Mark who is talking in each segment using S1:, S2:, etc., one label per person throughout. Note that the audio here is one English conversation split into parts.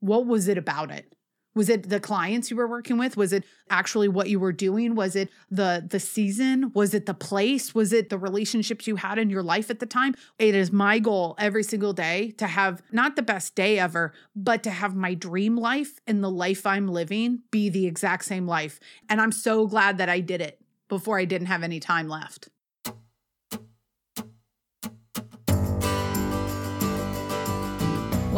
S1: What was it about it? Was it the clients you were working with? Was it actually what you were doing? Was it the the season? Was it the place? Was it the relationships you had in your life at the time? It is my goal every single day to have not the best day ever, but to have my dream life and the life I'm living be the exact same life. And I'm so glad that I did it before I didn't have any time left.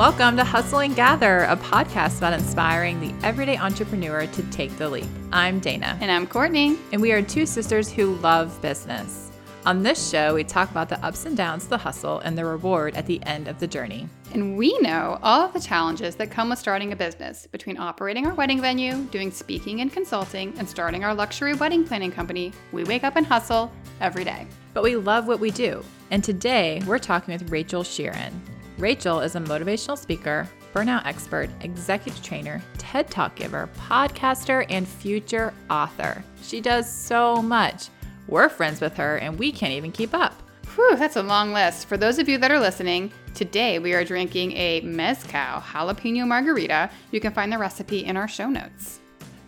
S2: Welcome to Hustle and Gather, a podcast about inspiring the everyday entrepreneur to take the leap. I'm Dana.
S3: And I'm Courtney.
S2: And we are two sisters who love business. On this show, we talk about the ups and downs the hustle and the reward at the end of the journey.
S3: And we know all of the challenges that come with starting a business between operating our wedding venue, doing speaking and consulting, and starting our luxury wedding planning company. We wake up and hustle every day.
S2: But we love what we do. And today, we're talking with Rachel Sheerin. Rachel is a motivational speaker, burnout expert, executive trainer, TED Talk giver, podcaster, and future author. She does so much. We're friends with her, and we can't even keep up.
S3: Whew, that's a long list. For those of you that are listening, today we are drinking a Mezcal jalapeno margarita. You can find the recipe in our show notes.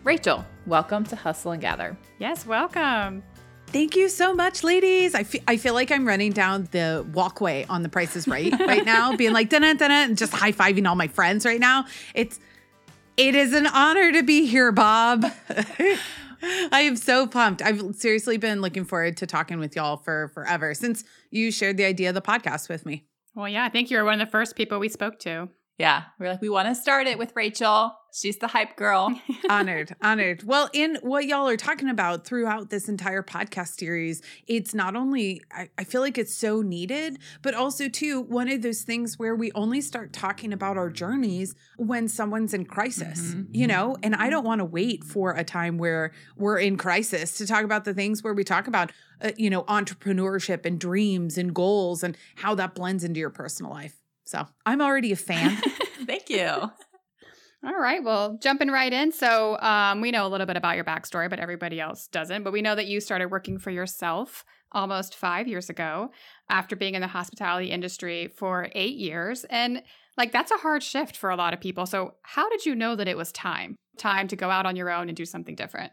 S2: Rachel, welcome to Hustle and Gather.
S3: Yes, welcome.
S1: Thank you so much, ladies. I feel, I feel like I'm running down the walkway on the Price is Right right now, being like, dun dun and just high fiving all my friends right now. It's, it is an honor to be here, Bob. I am so pumped. I've seriously been looking forward to talking with y'all for forever since you shared the idea of the podcast with me.
S3: Well, yeah, I think you were one of the first people we spoke to.
S2: Yeah. We're like, we want to start it with Rachel. She's the hype girl.
S1: honored, honored. Well, in what y'all are talking about throughout this entire podcast series, it's not only, I, I, feel like it's so needed, but also, too, one of those things where we only start talking about our journeys when someone's in crisis, mm-hmm. you know? And I don't want to wait for a time where we're in crisis to talk about the things where we talk about, uh, you know, entrepreneurship and dreams and goals and how that blends into your personal life. So I'm already a fan.
S2: Thank you.
S3: All right. Well, jumping right in. So, um, we know a little bit about your backstory, but everybody else doesn't. But we know that you started working for yourself almost five years ago after being in the hospitality industry for eight years. And like, that's a hard shift for a lot of people. So, how did you know that it was time? Time to go out on your own and do something different?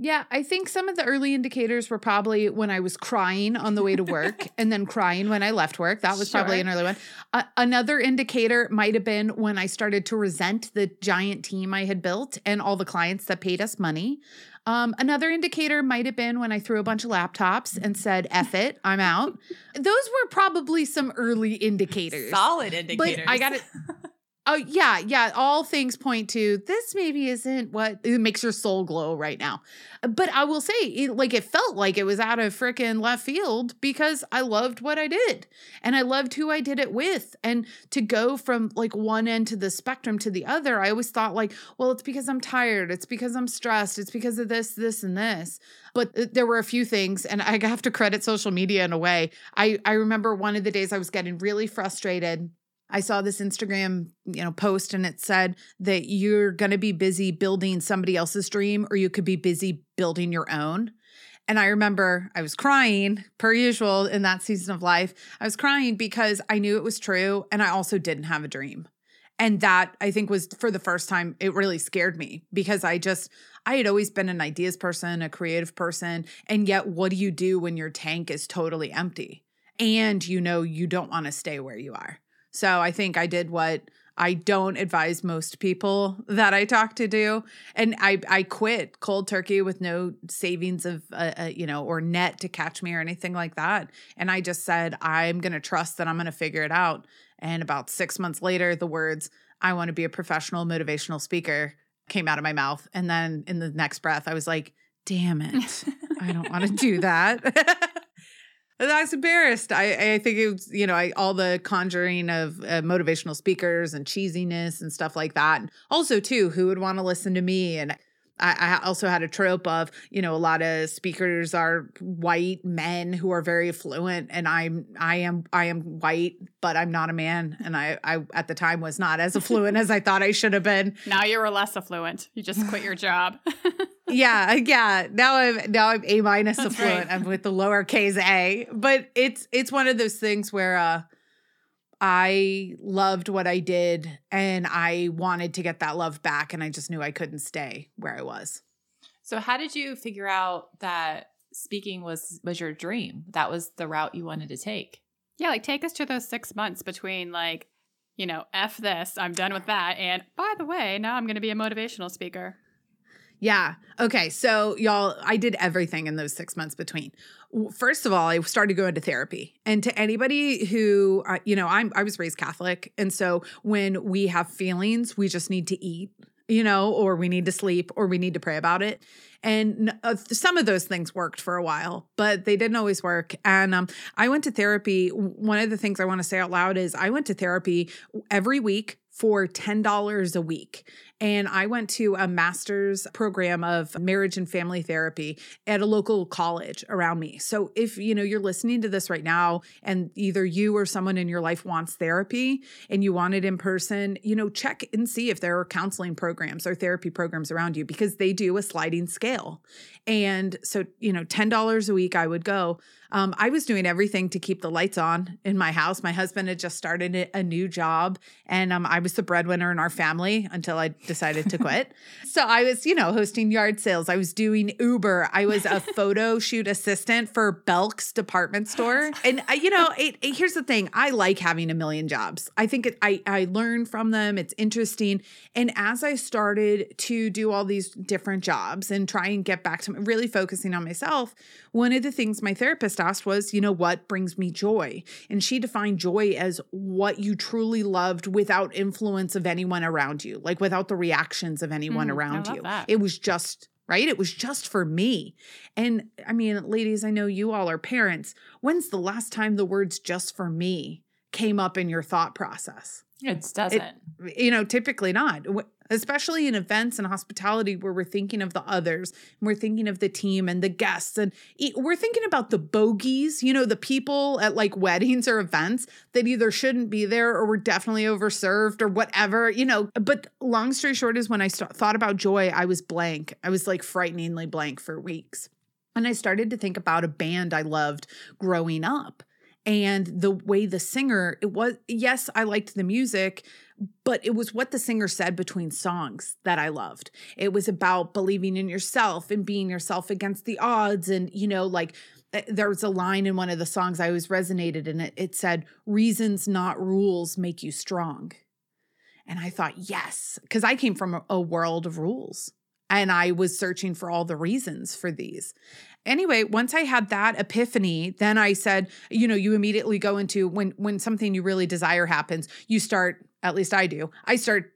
S1: Yeah, I think some of the early indicators were probably when I was crying on the way to work and then crying when I left work. That was sure. probably an early one. Uh, another indicator might have been when I started to resent the giant team I had built and all the clients that paid us money. Um, another indicator might have been when I threw a bunch of laptops and said, F it, I'm out. Those were probably some early indicators.
S2: Solid indicators.
S1: But I got it. Oh yeah, yeah. All things point to this. Maybe isn't what it makes your soul glow right now. But I will say, it, like it felt like it was out of freaking left field because I loved what I did, and I loved who I did it with. And to go from like one end to the spectrum to the other, I always thought like, well, it's because I'm tired. It's because I'm stressed. It's because of this, this, and this. But uh, there were a few things, and I have to credit social media in a way. I I remember one of the days I was getting really frustrated I saw this Instagram, you know, post and it said that you're going to be busy building somebody else's dream or you could be busy building your own. And I remember I was crying per usual in that season of life. I was crying because I knew it was true and I also didn't have a dream. And that I think was for the first time, it really scared me because I just, I had always been an ideas person, a creative person. And yet, what do you do when your tank is totally empty? And you know, you don't want to stay where you are. So I think I did what I don't advise most people that I talk to do, and I I quit cold turkey with no savings of uh, uh, you know or net to catch me or anything like that. And I just said I'm going to trust that I'm going to figure it out. And about six months later, the words "I want to be a professional motivational speaker" came out of my mouth, and then in the next breath, I was like, "Damn it, I don't want to do that." I was embarrassed. I, I think it was, you know, I, all the conjuring of uh, motivational speakers and cheesiness and stuff like that. And also, too, who would want to listen to me? And I, I also had a trope of, you know, a lot of speakers are white men who are very fluent, and I'm, I am, I am white, but I'm not a man, and I, I at the time was not as affluent as I thought I should have been.
S3: Now you're less affluent. You just quit your job.
S1: yeah, yeah. Now I'm now I'm A minus affluent. Right. I'm with the lowercase a, but it's it's one of those things where uh I loved what I did and I wanted to get that love back and I just knew I couldn't stay where I was.
S2: So how did you figure out that speaking was was your dream? That was the route you wanted to take?
S3: Yeah, like take us to those 6 months between like, you know, F this, I'm done with that and by the way, now I'm going to be a motivational speaker.
S1: Yeah. Okay. So, y'all, I did everything in those six months between. First of all, I started going to therapy. And to anybody who, uh, you know, I'm, I was raised Catholic. And so when we have feelings, we just need to eat, you know, or we need to sleep or we need to pray about it. And uh, some of those things worked for a while, but they didn't always work. And um, I went to therapy. One of the things I want to say out loud is I went to therapy every week for $10 a week. And I went to a master's program of marriage and family therapy at a local college around me. So if you know you're listening to this right now and either you or someone in your life wants therapy and you want it in person, you know, check and see if there are counseling programs or therapy programs around you because they do a sliding scale. And so, you know, $10 a week I would go. Um, I was doing everything to keep the lights on in my house. My husband had just started a new job, and um, I was the breadwinner in our family until I decided to quit. so I was, you know, hosting yard sales. I was doing Uber. I was a photo shoot assistant for Belk's department store. And I, you know, it, it, here's the thing: I like having a million jobs. I think it, I I learn from them. It's interesting. And as I started to do all these different jobs and try and get back to really focusing on myself, one of the things my therapist asked was, you know, what brings me joy? And she defined joy as what you truly loved without influence of anyone around you, like without the reactions of anyone mm, around you. That. It was just right? It was just for me. And I mean, ladies, I know you all are parents. When's the last time the words just for me came up in your thought process?
S2: It doesn't.
S1: It, you know, typically not especially in events and hospitality where we're thinking of the others and we're thinking of the team and the guests and we're thinking about the bogeys, you know, the people at like weddings or events that either shouldn't be there or were definitely overserved or whatever, you know. But long story short is when I st- thought about joy, I was blank. I was like frighteningly blank for weeks. And I started to think about a band I loved growing up and the way the singer it was yes i liked the music but it was what the singer said between songs that I loved. It was about believing in yourself and being yourself against the odds. And, you know, like eh, there was a line in one of the songs I always resonated and it. It said, Reasons, not rules, make you strong. And I thought, yes, because I came from a world of rules and I was searching for all the reasons for these. Anyway, once I had that epiphany, then I said, you know, you immediately go into when when something you really desire happens, you start at least I do. I start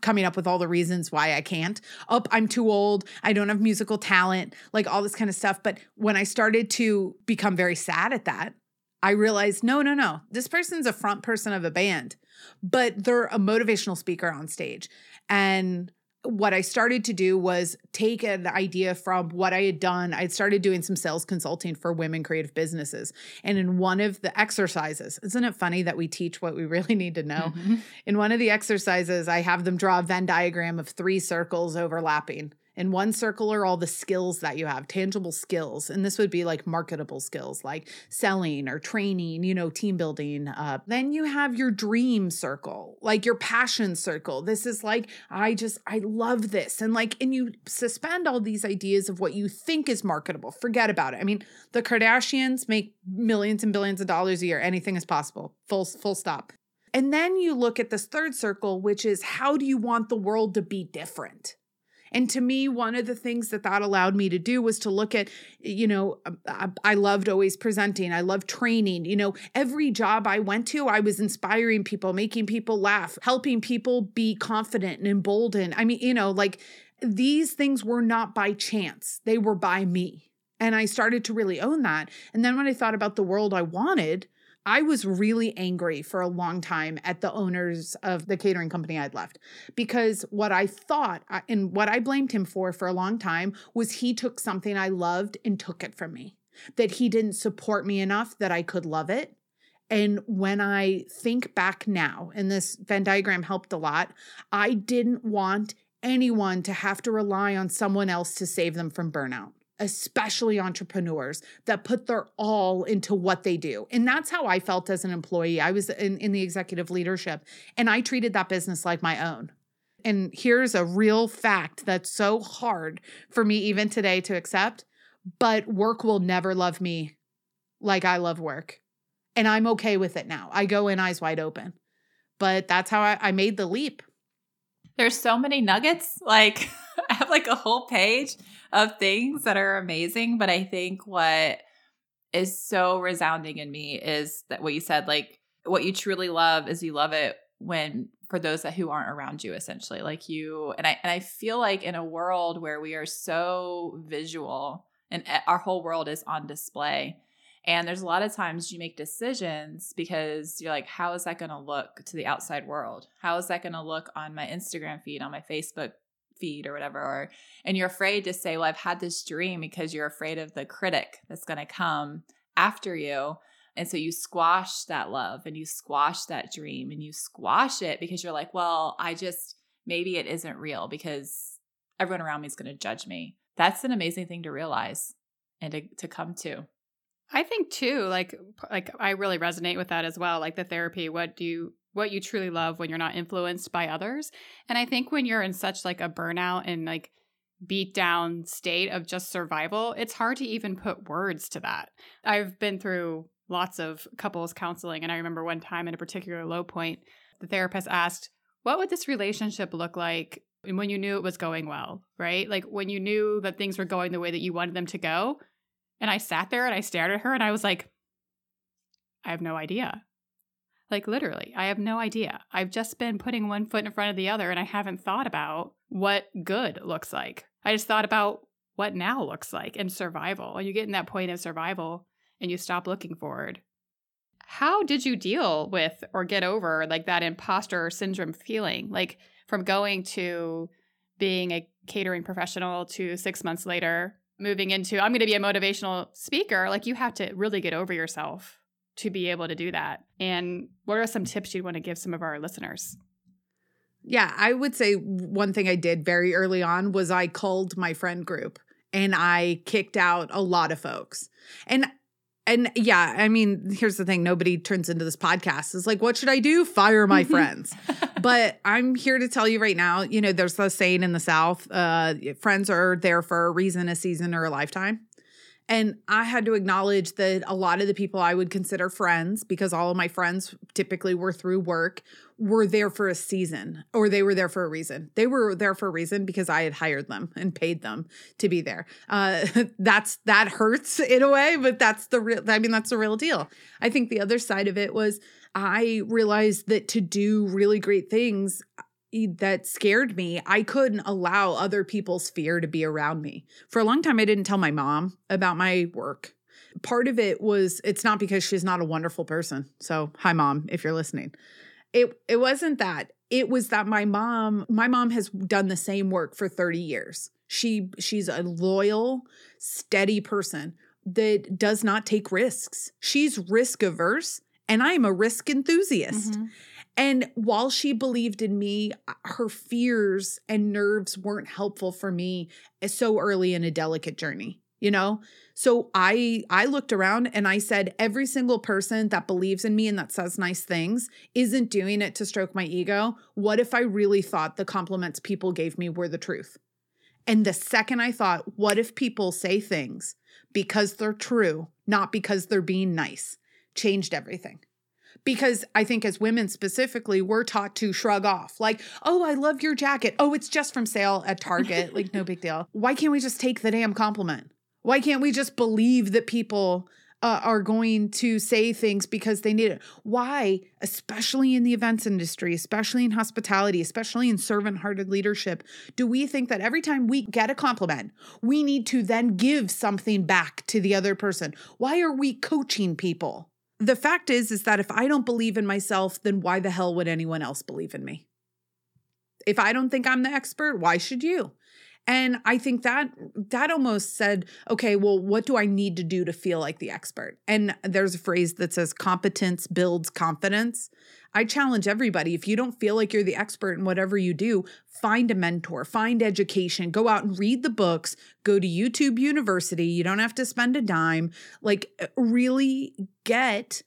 S1: coming up with all the reasons why I can't. Up, oh, I'm too old. I don't have musical talent, like all this kind of stuff. But when I started to become very sad at that, I realized no, no, no. This person's a front person of a band, but they're a motivational speaker on stage. And what I started to do was take an idea from what I had done. I'd started doing some sales consulting for women creative businesses. And in one of the exercises, isn't it funny that we teach what we really need to know? Mm-hmm. In one of the exercises, I have them draw a Venn diagram of three circles overlapping. In one circle are all the skills that you have, tangible skills. And this would be like marketable skills like selling or training, you know, team building. Uh, then you have your dream circle, like your passion circle. This is like, I just, I love this. And like, and you suspend all these ideas of what you think is marketable. Forget about it. I mean, the Kardashians make millions and billions of dollars a year. Anything is possible. Full, full stop. And then you look at this third circle, which is how do you want the world to be different? And to me, one of the things that that allowed me to do was to look at, you know, um, I, I loved always presenting. I loved training. You know, every job I went to, I was inspiring people, making people laugh, helping people be confident and emboldened. I mean, you know, like these things were not by chance, they were by me. And I started to really own that. And then when I thought about the world I wanted, I was really angry for a long time at the owners of the catering company I'd left because what I thought and what I blamed him for for a long time was he took something I loved and took it from me, that he didn't support me enough that I could love it. And when I think back now, and this Venn diagram helped a lot, I didn't want anyone to have to rely on someone else to save them from burnout especially entrepreneurs that put their all into what they do. And that's how I felt as an employee. I was in, in the executive leadership and I treated that business like my own. And here's a real fact that's so hard for me even today to accept, but work will never love me like I love work. And I'm okay with it now. I go in eyes wide open. But that's how I, I made the leap.
S2: There's so many nuggets. Like I have like a whole page of things that are amazing. But I think what is so resounding in me is that what you said, like what you truly love is you love it when for those that who aren't around you essentially like you and I and I feel like in a world where we are so visual and our whole world is on display and there's a lot of times you make decisions because you're like how is that going to look to the outside world how is that going to look on my Instagram feed on my Facebook feed or whatever or and you're afraid to say well i've had this dream because you're afraid of the critic that's going to come after you. And so you squash that love and you squash that dream and you squash it because you're like well i just maybe it isn't real because everyone around me is going to judge me. That's an amazing thing to realize and to, to come to.
S3: I think too like like i really resonate with that as well like the therapy what do you what you truly love when you're not influenced by others. And I think when you're in such like a burnout and like beat down state of just survival, it's hard to even put words to that. I've been through lots of couples counseling and I remember one time in a particular low point, the therapist asked, "What would this relationship look like when you knew it was going well?" Right? Like when you knew that things were going the way that you wanted them to go. And I sat there and I stared at her and I was like, I have no idea. Like literally, I have no idea. I've just been putting one foot in front of the other and I haven't thought about what good looks like. I just thought about what now looks like and survival. And you get in that point of survival and you stop looking forward. How did you deal with or get over like that imposter syndrome feeling? Like from going to being a catering professional to six months later, moving into I'm going to be a motivational speaker, like you have to really get over yourself to be able to do that? And what are some tips you'd want to give some of our listeners?
S1: Yeah, I would say one thing I did very early on was I called my friend group and I kicked out a lot of folks. And and yeah, I mean, here's the thing nobody turns into this podcast. Is like, what should I do? Fire my friends. but I'm here to tell you right now, you know, there's a saying in the South, uh, friends are there for a reason, a season, or a lifetime. And I had to acknowledge that a lot of the people I would consider friends, because all of my friends typically were through work, were there for a season or they were there for a reason. They were there for a reason because I had hired them and paid them to be there. Uh, that's that hurts in a way, but that's the real. I mean, that's the real deal. I think the other side of it was I realized that to do really great things, that scared me, I couldn't allow other people's fear to be around me. For a long time, I didn't tell my mom about my work. Part of it was it's not because she's not a wonderful person. So, hi mom, if you're listening. It it wasn't that. It was that my mom, my mom has done the same work for 30 years. She she's a loyal, steady person that does not take risks. She's risk averse and I am a risk enthusiast. Mm-hmm. And while she believed in me, her fears and nerves weren't helpful for me so early in a delicate journey, you know? So I I looked around and I said every single person that believes in me and that says nice things isn't doing it to stroke my ego. What if I really thought the compliments people gave me were the truth? And the second I thought, what if people say things because they're true, not because they're being nice, changed everything because I think as women specifically, we're taught to shrug off, like, oh, I love your jacket. Oh, it's just from sale at Target. like, no big deal. Why can't we just take the damn compliment? Why can't we just believe that people uh, are going to say things because they need it. Why, especially in the events industry, especially in hospitality, especially in servant hearted leadership, do we think that every time we get a compliment, we need to then give something back to the other person? Why are we coaching people? The fact is is that if I don't believe in myself, then why the hell would anyone else believe in me? If I don't think I'm the expert, why should you? And I think that that almost said, okay, well, what do I need to do to feel like the expert? And there's a phrase that says competence builds confidence. I challenge everybody if you don't feel like you're the expert in whatever you do, find a mentor, find education, go out and read the books, go to YouTube University. You don't have to spend a dime. Like, uh, really get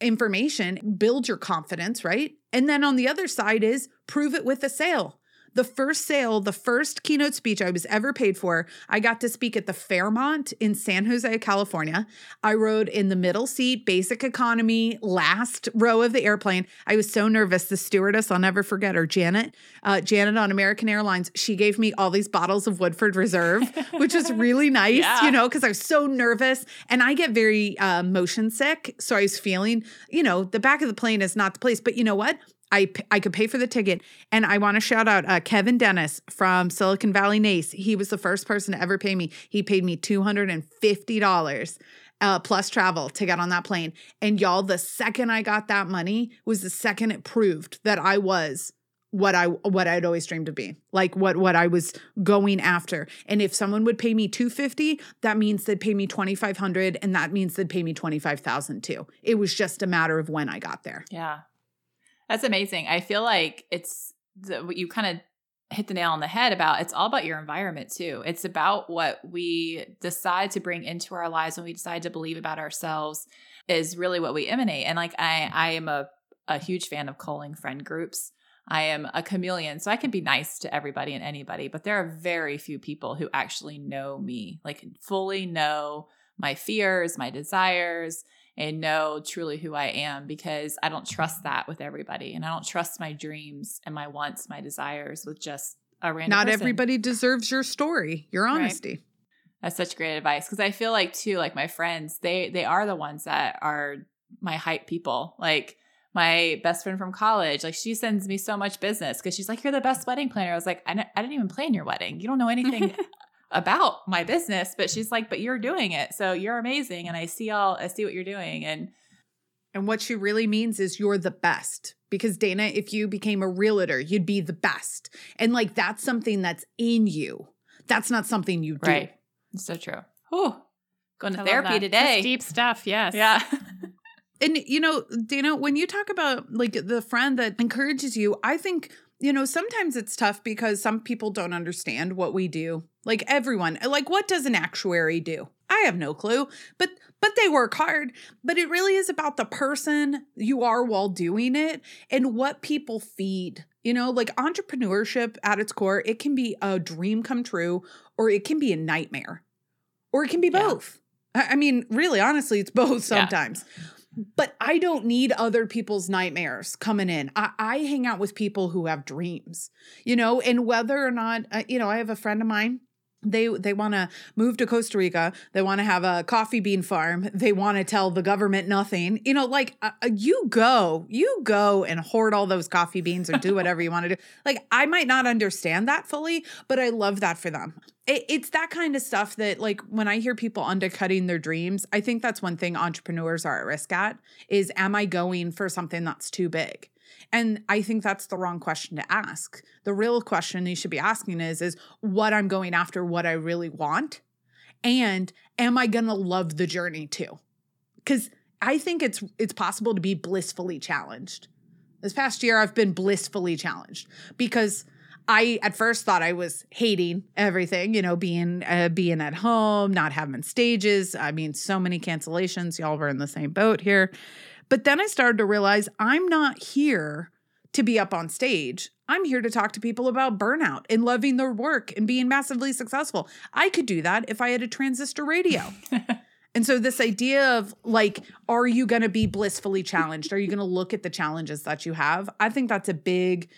S1: information, build your confidence, right? And then on the other side is prove it with a sale. The first sale, the first keynote speech I was ever paid for, I got to speak at the Fairmont in San Jose, California. I rode in the middle seat, basic economy, last row of the airplane. I was so nervous. The stewardess, I'll never forget her, Janet, uh, Janet on American Airlines, she gave me all these bottles of Woodford Reserve, which was really nice,
S2: Yeah.
S1: you know, because I was so nervous and I get very uh, motion sick. So I was feeling, you know, the back of the plane is not the place. But you know what? I, I could pay for the ticket. And I want to shout out uh, Kevin Dennis from Silicon Valley NACE. He was the first person to ever pay me. He paid me $250 uh, plus travel to get on that plane. And y'all, the second I got that money was the second it proved that I was what I what I'd always dreamed of being, like what what I was going after. And if someone would pay me 250, that means they'd pay me 2500 and that means they'd pay me 25,000 too. It was just a matter of when I got there.
S2: Yeah. That's amazing. I feel like it's the, you kind of hit the nail on the head about it's all about your environment too. It's about what we decide to bring into our lives when we decide to believe about ourselves is really what we emanate. And like I I am a a huge fan of calling friend groups. I am a chameleon, so I can be nice to everybody and anybody, but there are very few people who actually know me, like fully know my fears, my desires, and know truly who I am because I don't trust that with everybody. And I don't trust my dreams and my wants, my desires with just a random
S1: Not
S2: person.
S1: everybody deserves your story, your honesty.
S2: That's such great advice because I feel like too, like my friends, they they are the ones that are my hype people. Like my best friend from college, like she sends me so much business because she's like, "You're the best wedding planner." I was like, I, n- "I didn't even plan your wedding. You don't know anything about my business." But she's like, "But you're doing it, so you're amazing." And I see all, I see what you're doing, and
S1: And what she really means is you're the best. Because Dana, if you became a realtor, you'd be the best. And like that's something that's in you. That's not something you do.
S2: right, it's so true. Whew. Going to
S3: I
S2: therapy today.
S3: That's deep stuff. Yes.
S2: Yeah.
S1: And you know, Dana, when you talk about like the friend that encourages you, I think, you know, sometimes it's tough because some people don't understand what we do. Like everyone, like what does an actuary do? I have no clue, but but they work hard. But it really is about the person you are while doing it and what people feed. You know, like entrepreneurship at its core, it can be a dream come true or it can be a nightmare. Or it can be
S2: Yeah.
S1: both. I mean, really honestly, it's both
S2: Yeah.
S1: But I don't need other people's nightmares coming in. I, I hang out with people who have dreams, you know, and whether or not, uh, you know, I have a friend of mine. They they want to move to Costa Rica. They want to have a coffee bean farm. They want to tell the government nothing. You know, like uh, uh, you go, you go and hoard all those coffee beans or do whatever you want to do. Like I might not understand that fully, but I love that for them it, it's that kind of stuff that like when i hear people undercutting their dreams i think that's one thing entrepreneurs are at risk at is am i going for something that's too big and i think that's the wrong question to ask the real question you should be asking is is what i'm going after what i really want and am i going to love the journey too cuz i think it's it's possible to be blissfully challenged this past year i've been blissfully challenged because I at first thought I was hating everything, you know, being uh, being at home, not having stages. I mean, so many cancellations. Y'all were in the same boat here. But then I started to realize I'm not here to be up on stage. I'm here to talk to people about burnout and loving their work and being massively successful. I could do that if I had a transistor radio. And so, this idea of like, are you going to be blissfully challenged? Are you going to look at the challenges that you have? I think that's a big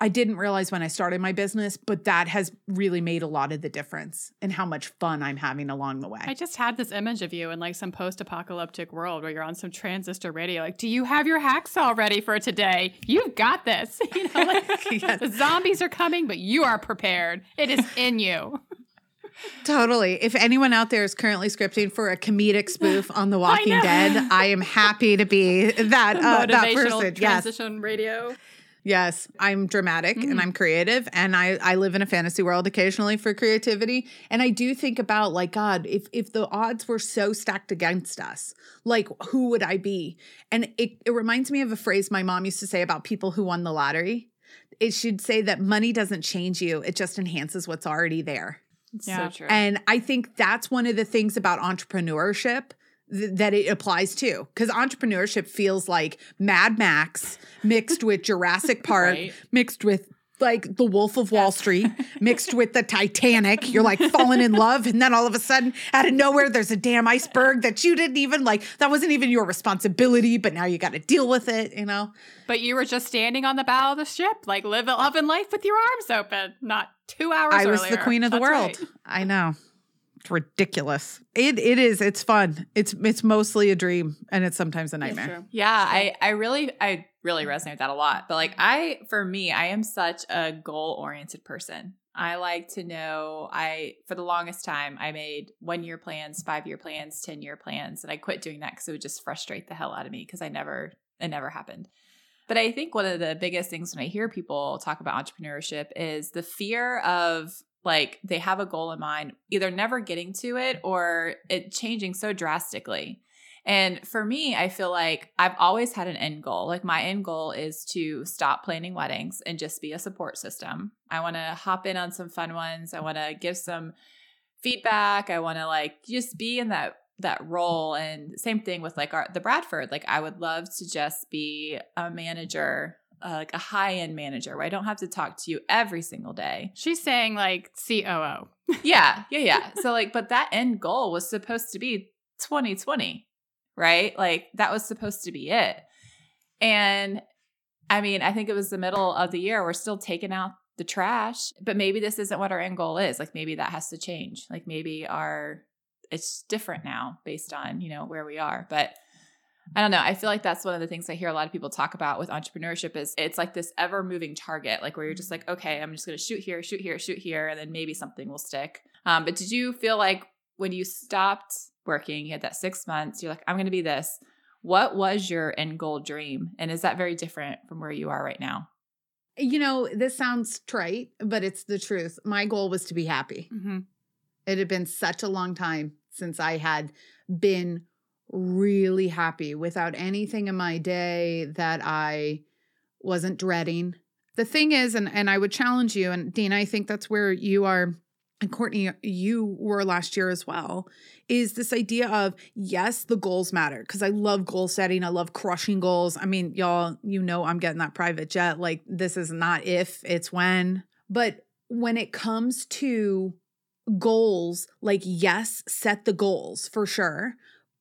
S1: I didn't realize when I started my business, but that has really made a lot of the difference in how much fun I'm having along the way.
S3: I just had this image of you in like some post apocalyptic world where you're on some transistor radio. Like, do you have your hacksaw ready for today? You've got this. You know, like
S1: Yes.
S3: the zombies are coming, but you are prepared. It is in you.
S1: Totally. If anyone out there is currently scripting for a comedic spoof on The Walking
S3: know.
S1: Dead, I am happy to be that uh, that person. Yes.
S3: transistor radio.
S1: Yes, I'm dramatic
S3: Mm.
S1: and I'm creative and I I live in a fantasy world occasionally for creativity and I do think about like god if if the odds were so stacked against us like who would I be and it it reminds me of a phrase my mom used to say about people who won the lottery it should say that money doesn't change you it just enhances what's already there
S3: Yeah.
S2: So true.
S1: and I think that's one of the things about entrepreneurship th- that it applies to because entrepreneurship feels like Mad Max mixed with Jurassic Park,
S2: Right.
S1: mixed with like the Wolf of Wall Street, mixed with the Titanic. You're like falling in love, and then all of a sudden, out of nowhere, there's a damn iceberg that you didn't even like. That wasn't even your responsibility, but now you got to deal with it. You know.
S3: But you were just standing on the bow of the ship, like live loving life with your arms open, not two hours
S1: I was the queen of the
S3: That's
S1: world.
S3: right.
S1: I know. It's ridiculous. It it is. It's fun. It's it's mostly a dream and it's sometimes a nightmare.
S2: Yeah, I I really I really resonate with that a lot. But like I for me, I am such a goal-oriented person. I like to know I for the longest time I made 1-year plans, 5-year plans, 10-year plans, and I quit doing that cuz it would just frustrate the hell out of me cuz I never it never happened. But I think one of the biggest things when I hear people talk about entrepreneurship is the fear of like they have a goal in mind, either never getting to it or it changing so drastically. And for me, I feel like I've always had an end goal. Like my end goal is to stop planning weddings and just be a support system. I want to hop in on some fun ones. I want to give some feedback. I want to like just be in that that role and same thing with like our the Bradford. Like I would love to just be a manager, uh, like a high-end manager where I don't have to talk to you every single day.
S3: She's saying like COO.
S2: Yeah, yeah, yeah. So like, but that end goal was supposed to be 2020, right? Like that was supposed to be it. And I mean, I think it was the middle of the year. We're still taking out the trash, but maybe this isn't what our end goal is. Like maybe that has to change. Like maybe our it's different now based on, you know, where we are. But I don't know. I feel like that's one of the things I hear a lot of people talk about with entrepreneurship is it's like this ever moving target, like where you're just like, okay, I'm just going to shoot here, shoot here, shoot here, and then maybe something will stick. Um, but did you feel like when you stopped working, you had that six months, you're like, I'm going to be this. What was your end goal dream? And is that very different from where you are right now?
S1: You know, this sounds trite, but it's the truth. My goal was to be happy.
S3: Mm-hmm.
S1: It had been such a long time since I had been really happy without anything in my day that I wasn't dreading. The thing is, and, and I would challenge you, and Dean, I think that's where you are, and Courtney, you were last year as well, is this idea of yes, the goals matter because I love goal setting. I love crushing goals. I mean, y'all, you know, I'm getting that private jet. Like, this is not if, it's when. But when it comes to goals, like, yes, set the goals for sure,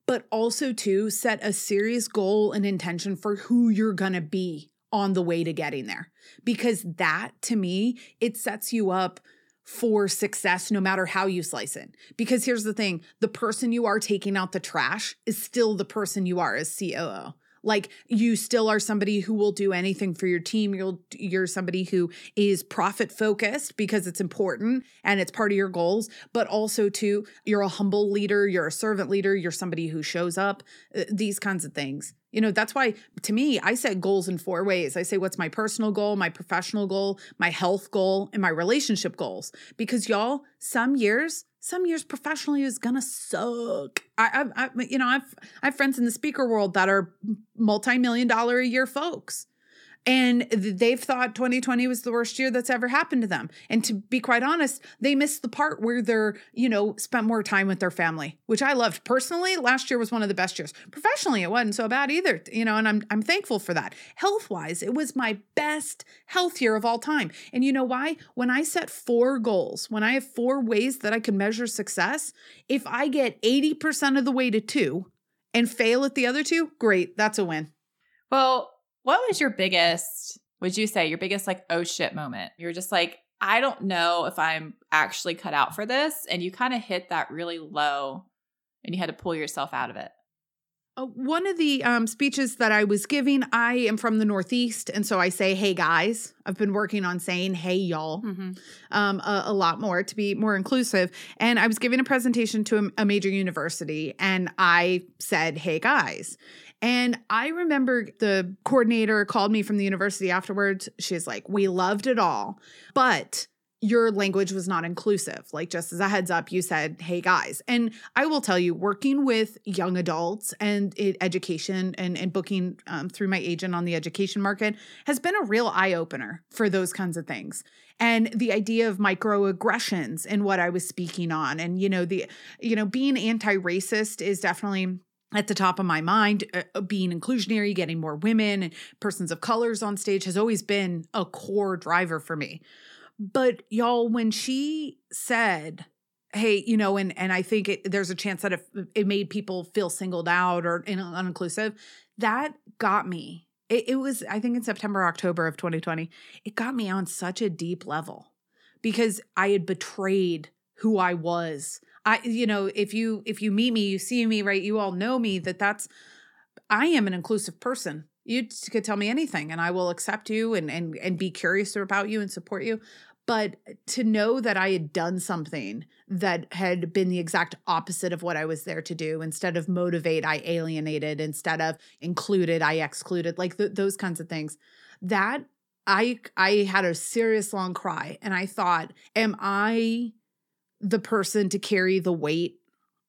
S1: but also to set a serious goal and intention for who you're going to be on the way to getting there. Because that to me, it sets you up for success no matter how you slice it. Because here's the thing the person you are taking out the trash is still the person you are as COO. Like you still are somebody who will do anything for your team. You'll you're somebody who is profit focused because it's important and it's part of your goals, but also too you're a humble leader, you're a servant leader, you're somebody who shows up, uh, these kinds of things. You know, that's why to me, I set goals in four ways. I say what's my personal goal, my professional goal, my health goal, and my relationship goals. Because y'all, some years, some years professionally is gonna suck. I, I, I you know, I've I have friends in the speaker world that are multi-million dollar a year folks. And they've thought 2020 was the worst year that's ever happened to them. And to be quite honest, they missed the part where they're, you know, spent more time with their family, which I loved. Personally, last year was one of the best years. Professionally, it wasn't so bad either, you know, and I'm I'm thankful for that. Health-wise, it was my best health year of all time. And you know why? When I set four goals, when I have four ways that I can measure success, if I get 80% of the way to 2 and fail at the other two, great, that's a win.
S2: Well, what was your biggest would you say your biggest like oh shit moment? You're just like, I don't know if I'm actually cut out for this. And you kind of hit that really low and you had to pull yourself out of it.
S1: Uh, one of the um, speeches that I was giving, I am from the Northeast. And so I say, hey guys. I've been working on saying, hey y'all, mm-hmm. um, a, a, lot more to be more inclusive. And I was giving a presentation to a, a major university and I said, hey guys. And I remember the coordinator called me from the university afterwards. She's like, We loved it all, but your language was not inclusive. Like, just as a heads up, you said, Hey guys. And I will tell you, working with young adults and education and, and booking um, through my agent on the education market has been a real eye opener for those kinds of things. And the idea of microaggressions and what I was speaking on. And, you know, the, you know, being anti racist is definitely at the top of my mind uh, uh, being inclusionary getting more women and persons of colors on stage has always been a core driver for me. But y'all when she said hey you know and and i think it, there's a chance that if it made people feel singled out or uninclusive that got me. It, it was i think in september october of 2020 it got me on such a deep level because i had betrayed who i was I you know, if you if you meet me, you see me, right? You all know me that that's I am an inclusive person. You could tell me anything and I will accept you and and and be curious about you and support you. But to know that I had done something that had been the exact opposite of what I was there to do, instead of motivate, I alienated, instead of included, I excluded, like th- those kinds of things. That I I had a serious long cry and I thought, am I the person to carry the weight?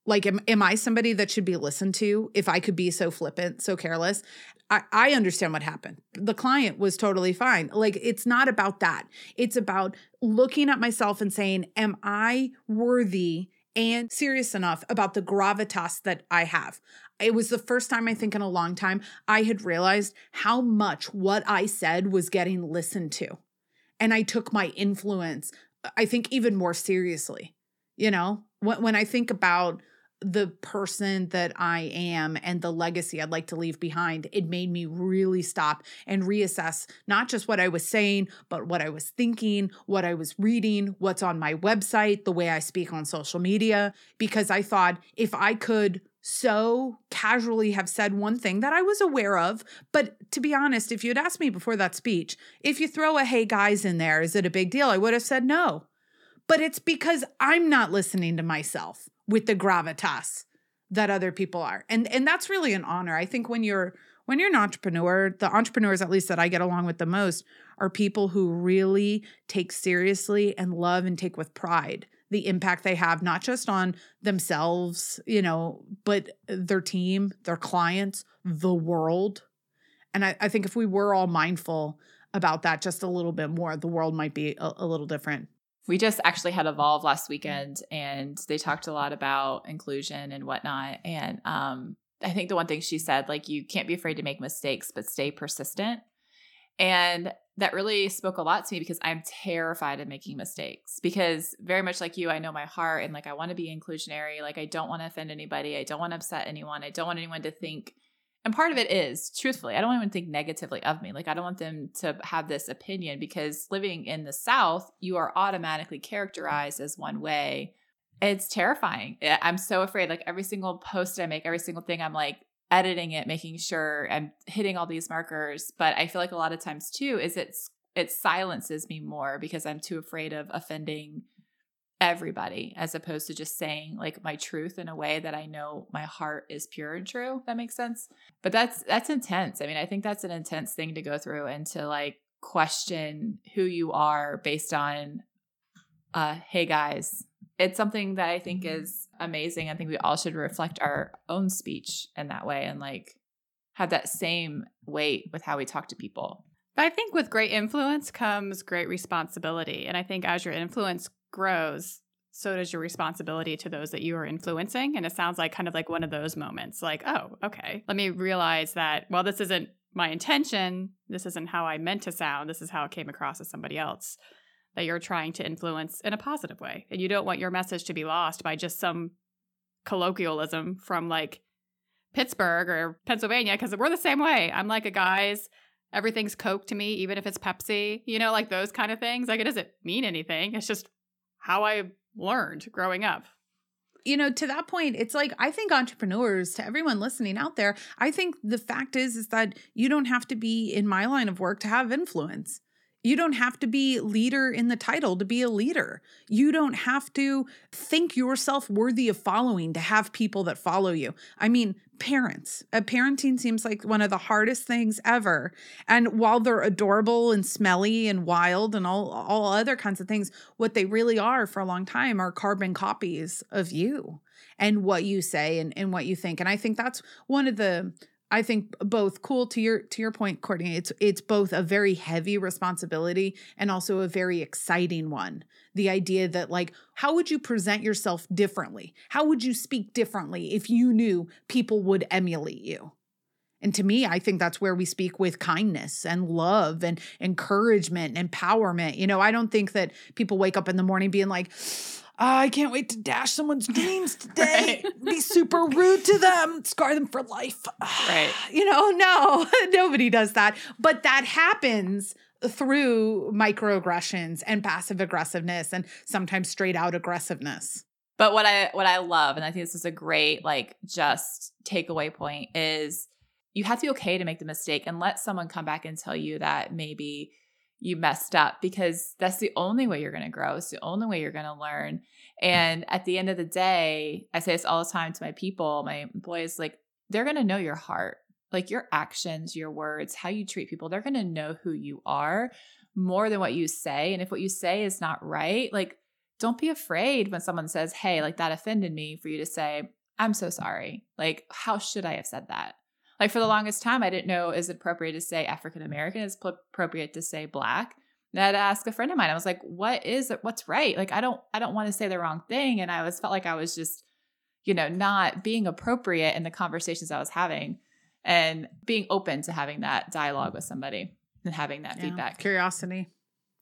S1: Like am, am i somebody that should be listened to if i could be so flippant so careless? I, I understand what happened. The client was totally fine. Like it's not about that. It's about looking at myself and saying am i worthy and serious enough about the gravitas that i have? It was the first time I think in a long time I had realized how much what I said was getting listened to. And I took my influence, I think, even more seriously. You know, when, when I think about the person that I am and the legacy I'd like to leave behind, it made me really stop and reassess not just what I was saying, but what I was thinking, what I was reading, what's on my website, the way I speak on social media. Because I thought if I could so casually have said one thing that I was aware of, but to be honest, if you'd asked me before that speech, if you throw a hey guys in there, is it a big deal? I would have said no but it's because I'm not listening to myself with the gravitas that other people are. And and that's really an honor. I think when you're when you're an entrepreneur, the entrepreneurs at least that I get along with the most are people who really take seriously and love and take with pride the impact they have not just on themselves, you know, but their team, their clients, the world. And I, I think if we were all mindful about that just a little bit more, the world might be a, a little different
S2: we just actually had Evolve last weekend and they talked a lot about inclusion and whatnot. And um, I think the one thing she said, like, you can't be afraid to make mistakes, but stay persistent. And that really spoke a lot to me because I'm terrified of making mistakes. Because very much like you, I know my heart and like I want to be inclusionary. Like, I don't want to offend anybody. I don't want to upset anyone. I don't want anyone to think and part of it is truthfully i don't to think negatively of me like i don't want them to have this opinion because living in the south you are automatically characterized as one way. It's terrifying. I'm so afraid like every single post i make every single thing i'm like editing it making sure i'm hitting all these markers. But i feel like a lot of times too is it's it silences me more because i'm too afraid of offending everybody as opposed to just saying like my truth in a way that I know my heart is pure and true. That makes sense. But that's that's intense. I mean, I think that's an intense thing to go through and to like question who you are based on uh hey guys. It's something that I think is amazing. I think we all should reflect our own speech in that way and like have that same weight with how we talk to people.
S3: But I think with great influence comes great responsibility. And I think as your influence grows, so does your responsibility to those that you are influencing. And it sounds like kind of like one of those moments like, oh, okay, let me realize that, well, this isn't my intention. This isn't how I meant to sound. This is how it came across as somebody else that you're trying to influence in a positive way. And you don't want your message to be lost by just some colloquialism from like Pittsburgh or Pennsylvania, because we're the same way. I'm like a guys, everything's Coke to me, even if it's Pepsi, you know, like those kind of things. Like it doesn't mean anything. It's just how I learned growing up.
S1: You know, to that point, it's like I think entrepreneurs, to everyone listening out there, I think the fact is is that you don't have to be in my line of work to have influence. You don't have to be leader in the title to be a leader. You don't have to think yourself worthy of following to have people that follow you. I mean, parents. Uh, parenting seems like one of the hardest things ever. And while they're adorable and smelly and wild and all all other kinds of things, what they really are for a long time are carbon copies of you and what you say and, and what you think. And I think that's one of the I think both cool to your to your point, Courtney. It's it's both a very heavy responsibility and also a very exciting one. The idea that like, how would you present yourself differently? How would you speak differently if you knew people would emulate you? And to me, I think that's where we speak with kindness and love and encouragement and empowerment. You know, I don't think that people wake up in the morning being like, oh, I can't wait to dash someone's dreams today. right. Be super rude to them, scar them for life.
S2: Right.
S1: You know, no, nobody does that. But that happens through microaggressions and passive aggressiveness and sometimes straight out aggressiveness.
S2: But what I what I love, and I think this is a great like just takeaway point, is you have to be okay to make the mistake and let someone come back and tell you that maybe you messed up because that's the only way you're going to grow. It's the only way you're going to learn. And at the end of the day, I say this all the time to my people, my employees, like they're going to know your heart, like your actions, your words, how you treat people. They're going to know who you are more than what you say. And if what you say is not right, like don't be afraid when someone says, Hey, like that offended me, for you to say, I'm so sorry. Like, how should I have said that? Like for the longest time, I didn't know is it appropriate to say African American, is appropriate to say black. And I had to ask a friend of mine. I was like, "What is it? What's right?" Like I don't, I don't want to say the wrong thing, and I was felt like I was just, you know, not being appropriate in the conversations I was having, and being open to having that dialogue with somebody and having that yeah, feedback.
S1: Curiosity,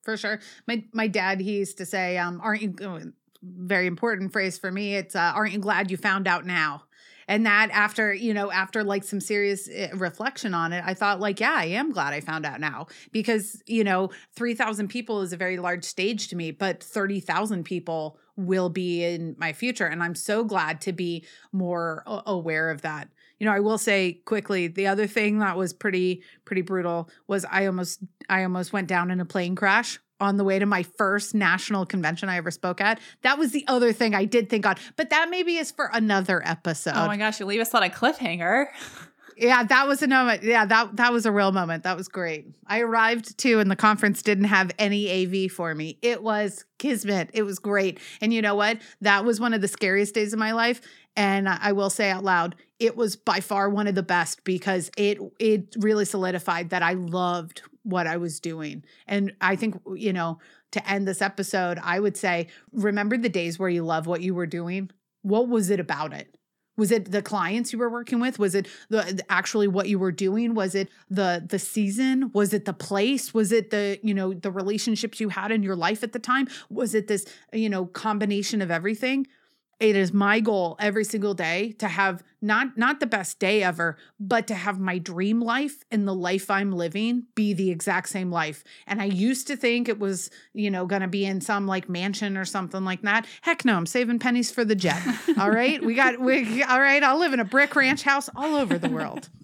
S1: for sure. My my dad he used to say, um, "Aren't you?" Oh, very important phrase for me. It's uh, "Aren't you glad you found out now?" And that after you know after like some serious eh, reflection on it i thought like yeah i am glad i found out now. Because you know 3000 people is a very large stage to me but 30000 people will be in my future. And i'm so glad to be more aware of that. You know i will say quickly the other thing that was pretty pretty brutal was i almost i almost went down in a plane crash on the way to my first national convention I ever spoke at. That was the other thing I did think on, but that maybe is for another episode. Oh
S2: my gosh, you leave us on a cliffhanger.
S1: yeah, that was a moment. Yeah, that that was a real moment. That was great. I arrived too, and the conference didn't have any AV for me. It was kismet. It was great. And you know what? That was one of the scariest days of my life. And I will say out loud, it was by far one of the best because it it really solidified that I loved what I was doing. And I think, you know, to end this episode, I would say, remember the days where you love what you were doing? What was it about it? Was it the clients you were working with? Was it the actually what you were doing? Was it the the season? Was it the place? Was it the, you know, the relationships you had in your life at the time? Was it this, you know, combination of everything? It is my goal every single day to have not not the best day ever but to have my dream life and the life i'm living be the exact same life. And i used to think it was you know going to be in some like mansion or something like that. Heck no i'm saving pennies for the jet. All right? We got we all right? I'll live in a brick ranch house all over the world.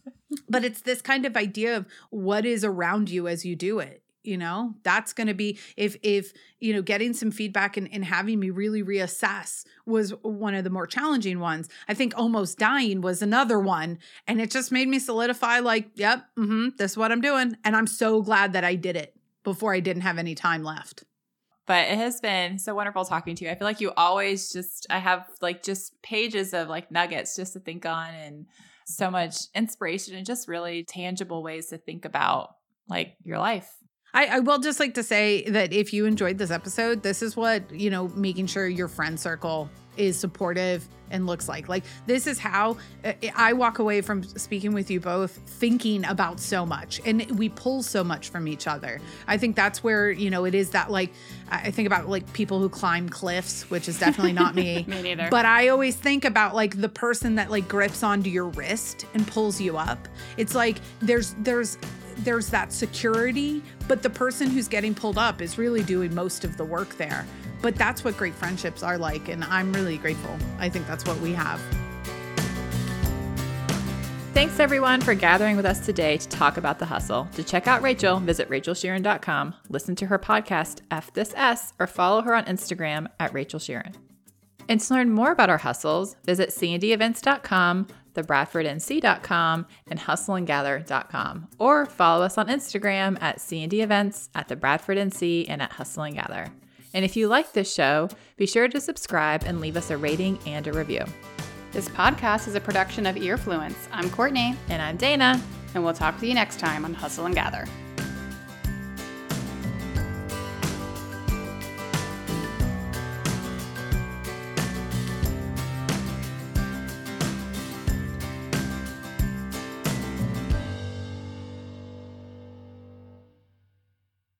S1: But it's this kind of idea of what is around you as you do it you know that's going to be if if you know getting some feedback and, and having me really reassess was one of the more challenging ones. I think almost dying was another one and it just made me solidify like yep mm-hmm, this is what i'm doing and i'm so glad that i did it before i didn't have any time left.
S2: But it has been so wonderful talking to you. I feel like you always just i have like just pages of like nuggets just to think on and so much inspiration and just really tangible ways to think about like your life
S1: I, I will just like to say that if you enjoyed this episode, this is what, you know, making sure your friend circle is supportive and looks like. Like, this is how uh, I walk away from speaking with you both thinking about so much and we pull so much from each other. I think that's where, you know, it is that like, I think about like people who climb cliffs, which is definitely not me.
S3: me neither.
S1: But I always think about like the person that like grips onto your wrist and pulls you up. It's like there's, there's, there's that security, but the person who's getting pulled up is really doing most of the work there. But that's what great friendships are like. And I'm really grateful. I think that's what we have.
S2: Thanks everyone for gathering with us today to talk about the hustle. To check out Rachel, visit rachelsheerin.com, listen to her podcast, F This S, or follow her on Instagram at Rachel Sheerin. And to learn more about our hustles, visit cndevents.com, thebradfordnc.com, and hustleandgather.com, or follow us on Instagram at cndevents, at the Bradford NC, and at Hustle and Gather. And if you like this show, be sure to subscribe and leave us a rating and a review.
S3: This podcast is a production of Earfluence. I'm Courtney.
S2: And I'm Dana.
S3: And we'll talk to you next time on Hustle and Gather.